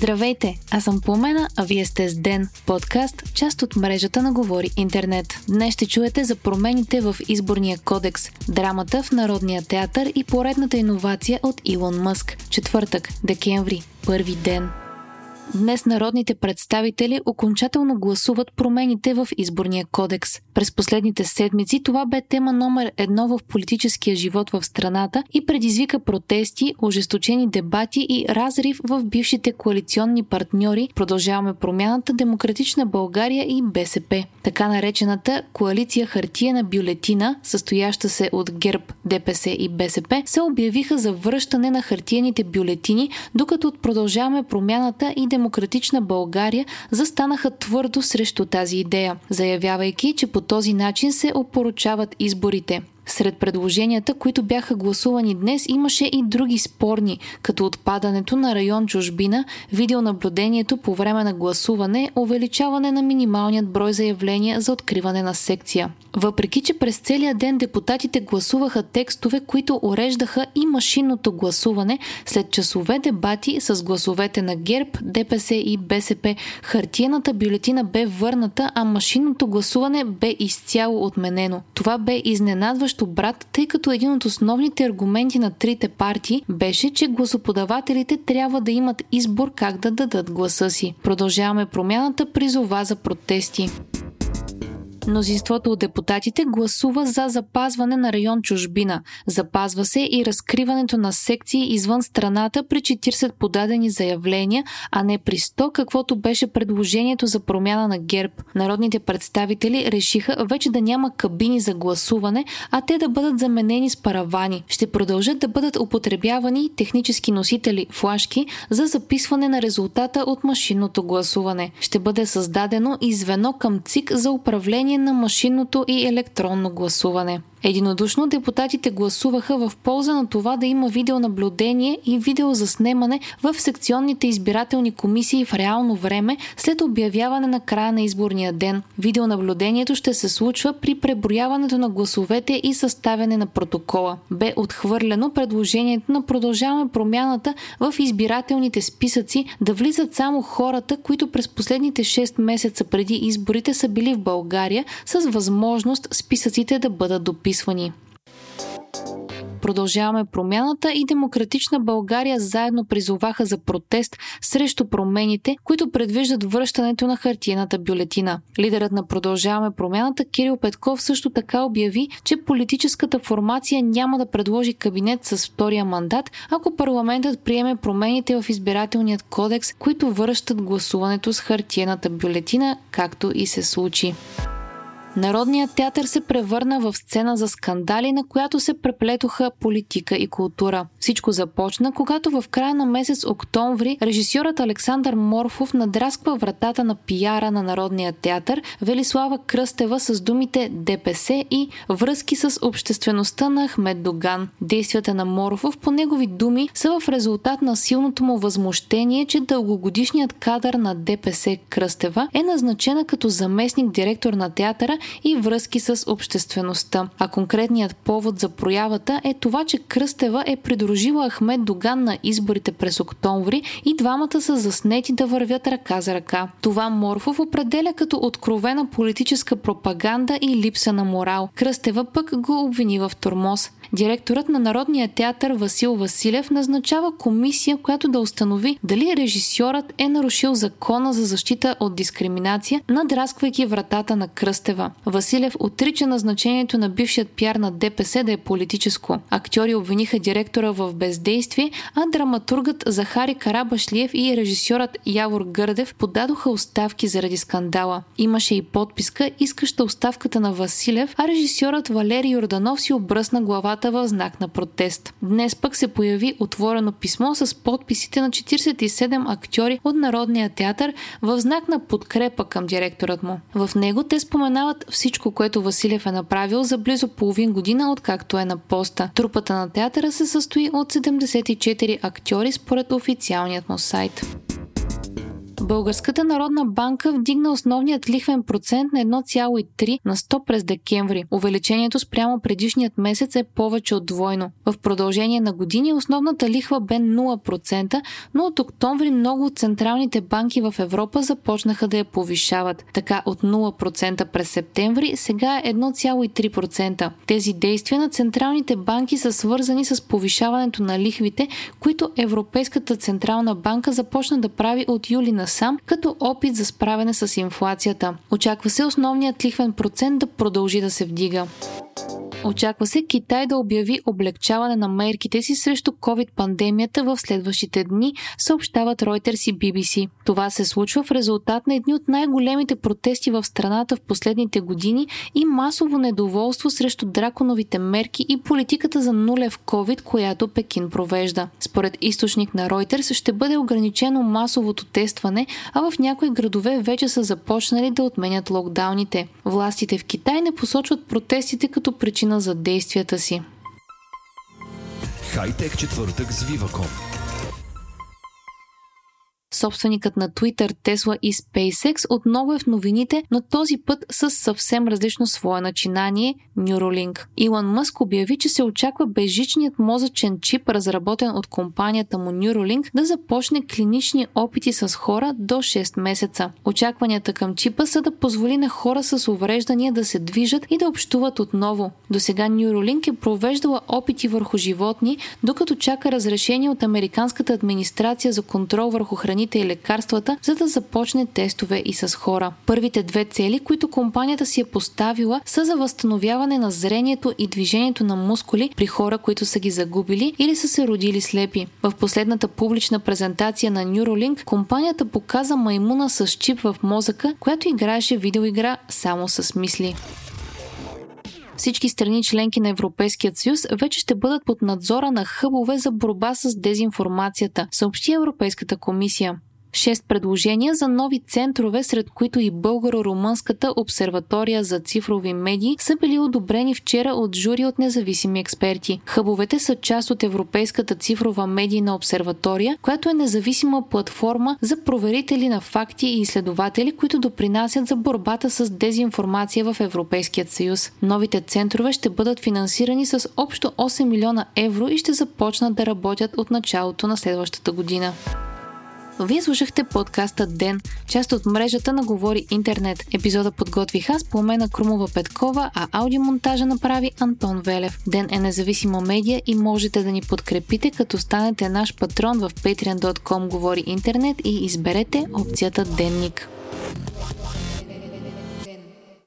Здравейте, аз съм Пламена, а вие сте с Ден, подкаст, част от мрежата на Говори Интернет. Днес ще чуете за промените в изборния кодекс, драмата в Народния театър и поредната иновация от Илон Мъск. Четвъртък, декември, първи ден. Днес народните представители окончателно гласуват промените в изборния кодекс. През последните седмици това бе тема номер едно в политическия живот в страната и предизвика протести, ожесточени дебати и разрив в бившите коалиционни партньори Продължаваме промяната Демократична България и БСП. Така наречената коалиция хартия на бюлетина, състояща се от ГЕРБ, ДПС и БСП, се обявиха за връщане на хартияните бюлетини, докато от Продължаваме промяната и Демократична демократична България застанаха твърдо срещу тази идея, заявявайки, че по този начин се опоручават изборите. Сред предложенията, които бяха гласувани днес, имаше и други спорни, като отпадането на район чужбина, видеонаблюдението по време на гласуване, увеличаване на минималният брой заявления за откриване на секция. Въпреки, че през целия ден депутатите гласуваха текстове, които уреждаха и машинното гласуване, след часове дебати с гласовете на ГЕРБ, ДПС и БСП, хартиената бюлетина бе върната, а машинното гласуване бе изцяло отменено. Това бе изненадващо също брат, тъй като един от основните аргументи на трите партии беше, че гласоподавателите трябва да имат избор как да дадат гласа си. Продължаваме промяната призова за протести. Мнозинството от депутатите гласува за запазване на район чужбина. Запазва се и разкриването на секции извън страната при 40 подадени заявления, а не при 100, каквото беше предложението за промяна на ГЕРБ. Народните представители решиха вече да няма кабини за гласуване, а те да бъдат заменени с паравани. Ще продължат да бъдат употребявани технически носители флашки за записване на резултата от машинното гласуване. Ще бъде създадено и звено към ЦИК за управление на машинното и електронно гласуване. Единодушно депутатите гласуваха в полза на това да има видеонаблюдение и видеозаснемане в секционните избирателни комисии в реално време след обявяване на края на изборния ден. Видеонаблюдението ще се случва при преброяването на гласовете и съставяне на протокола. Бе отхвърлено предложението на продължаваме промяната в избирателните списъци да влизат само хората, които през последните 6 месеца преди изборите са били в България с възможност списъците да бъдат дописани подписвани. Продължаваме промяната и Демократична България заедно призоваха за протест срещу промените, които предвиждат връщането на хартиената бюлетина. Лидерът на Продължаваме промяната Кирил Петков също така обяви, че политическата формация няма да предложи кабинет с втория мандат, ако парламентът приеме промените в избирателният кодекс, които връщат гласуването с хартиената бюлетина, както и се случи. Народният театър се превърна в сцена за скандали, на която се преплетоха политика и култура. Всичко започна, когато в края на месец октомври режисьорът Александър Морфов надрасква вратата на пиара на Народния театър Велислава Кръстева с думите ДПС и връзки с обществеността на Ахмед Доган. Действията на Морфов, по негови думи, са в резултат на силното му възмущение, че дългогодишният кадър на ДПС Кръстева е назначена като заместник директор на театъра и връзки с обществеността. А конкретният повод за проявата е това, че Кръстева е придружила Ахмед Доган на изборите през октомври и двамата са заснети да вървят ръка за ръка. Това Морфов определя като откровена политическа пропаганда и липса на морал. Кръстева пък го обвини в тормоз. Директорът на Народния театър Васил Василев назначава комисия, която да установи дали режисьорът е нарушил закона за защита от дискриминация, надрасквайки вратата на Кръстева. Василев отрича назначението на бившият пиар на ДПС да е политическо. Актьори обвиниха директора в бездействие, а драматургът Захари Карабашлиев и режисьорът Явор Гърдев подадоха оставки заради скандала. Имаше и подписка, искаща оставката на Василев, а режисьорът Валерий Йорданов си обръсна главата държавата в знак на протест. Днес пък се появи отворено писмо с подписите на 47 актьори от Народния театър в знак на подкрепа към директорът му. В него те споменават всичко, което Василев е направил за близо половин година откакто е на поста. Трупата на театъра се състои от 74 актьори според официалният му сайт. Българската народна банка вдигна основният лихвен процент на 1,3 на 100 през декември. Увеличението спрямо предишният месец е повече от двойно. В продължение на години основната лихва бе 0%, но от октомври много от централните банки в Европа започнаха да я повишават. Така от 0% през септември сега е 1,3%. Тези действия на централните банки са свързани с повишаването на лихвите, които Европейската централна банка започна да прави от юли насам, като опит за справяне с инфлацията. Очаква се основният лихвен процент да продължи да се вдига. Очаква се Китай да обяви облегчаване на мерките си срещу COVID-пандемията в следващите дни, съобщават Reuters и BBC. Това се случва в резултат на едни от най-големите протести в страната в последните години и масово недоволство срещу драконовите мерки и политиката за нулев COVID, която Пекин провежда. Според източник на Reuters ще бъде ограничено масовото тестване, а в някои градове вече са започнали да отменят локдауните. Властите в Китай не посочват протестите като причина причина за действията си. Хайтек четвъртък с Viva.com собственикът на Twitter, Tesla и SpaceX, отново е в новините, но този път с съвсем различно свое начинание – Neuralink. Илон Мъск обяви, че се очаква безжичният мозъчен чип, разработен от компанията му Neuralink, да започне клинични опити с хора до 6 месеца. Очакванията към чипа са да позволи на хора с увреждания да се движат и да общуват отново. До сега Neuralink е провеждала опити върху животни, докато чака разрешение от Американската администрация за контрол върху храните храните и лекарствата, за да започне тестове и с хора. Първите две цели, които компанията си е поставила, са за възстановяване на зрението и движението на мускули при хора, които са ги загубили или са се родили слепи. В последната публична презентация на Neuralink, компанията показа маймуна с чип в мозъка, която играеше видеоигра само с мисли всички страни членки на Европейският съюз вече ще бъдат под надзора на хъбове за борба с дезинформацията, съобщи Европейската комисия. Шест предложения за нови центрове, сред които и Българо-Румънската обсерватория за цифрови медии, са били одобрени вчера от жури от независими експерти. Хъбовете са част от Европейската цифрова медийна обсерватория, която е независима платформа за проверители на факти и изследователи, които допринасят за борбата с дезинформация в Европейският съюз. Новите центрове ще бъдат финансирани с общо 8 милиона евро и ще започнат да работят от началото на следващата година. Вие слушахте подкаста Ден, част от мрежата на Говори Интернет. Епизода подготвих аз, Пламена Крумова Петкова, а аудиомонтажа направи Антон Велев. Ден е независима медия и можете да ни подкрепите, като станете наш патрон в patreon.com Говори Интернет и изберете опцията Денник.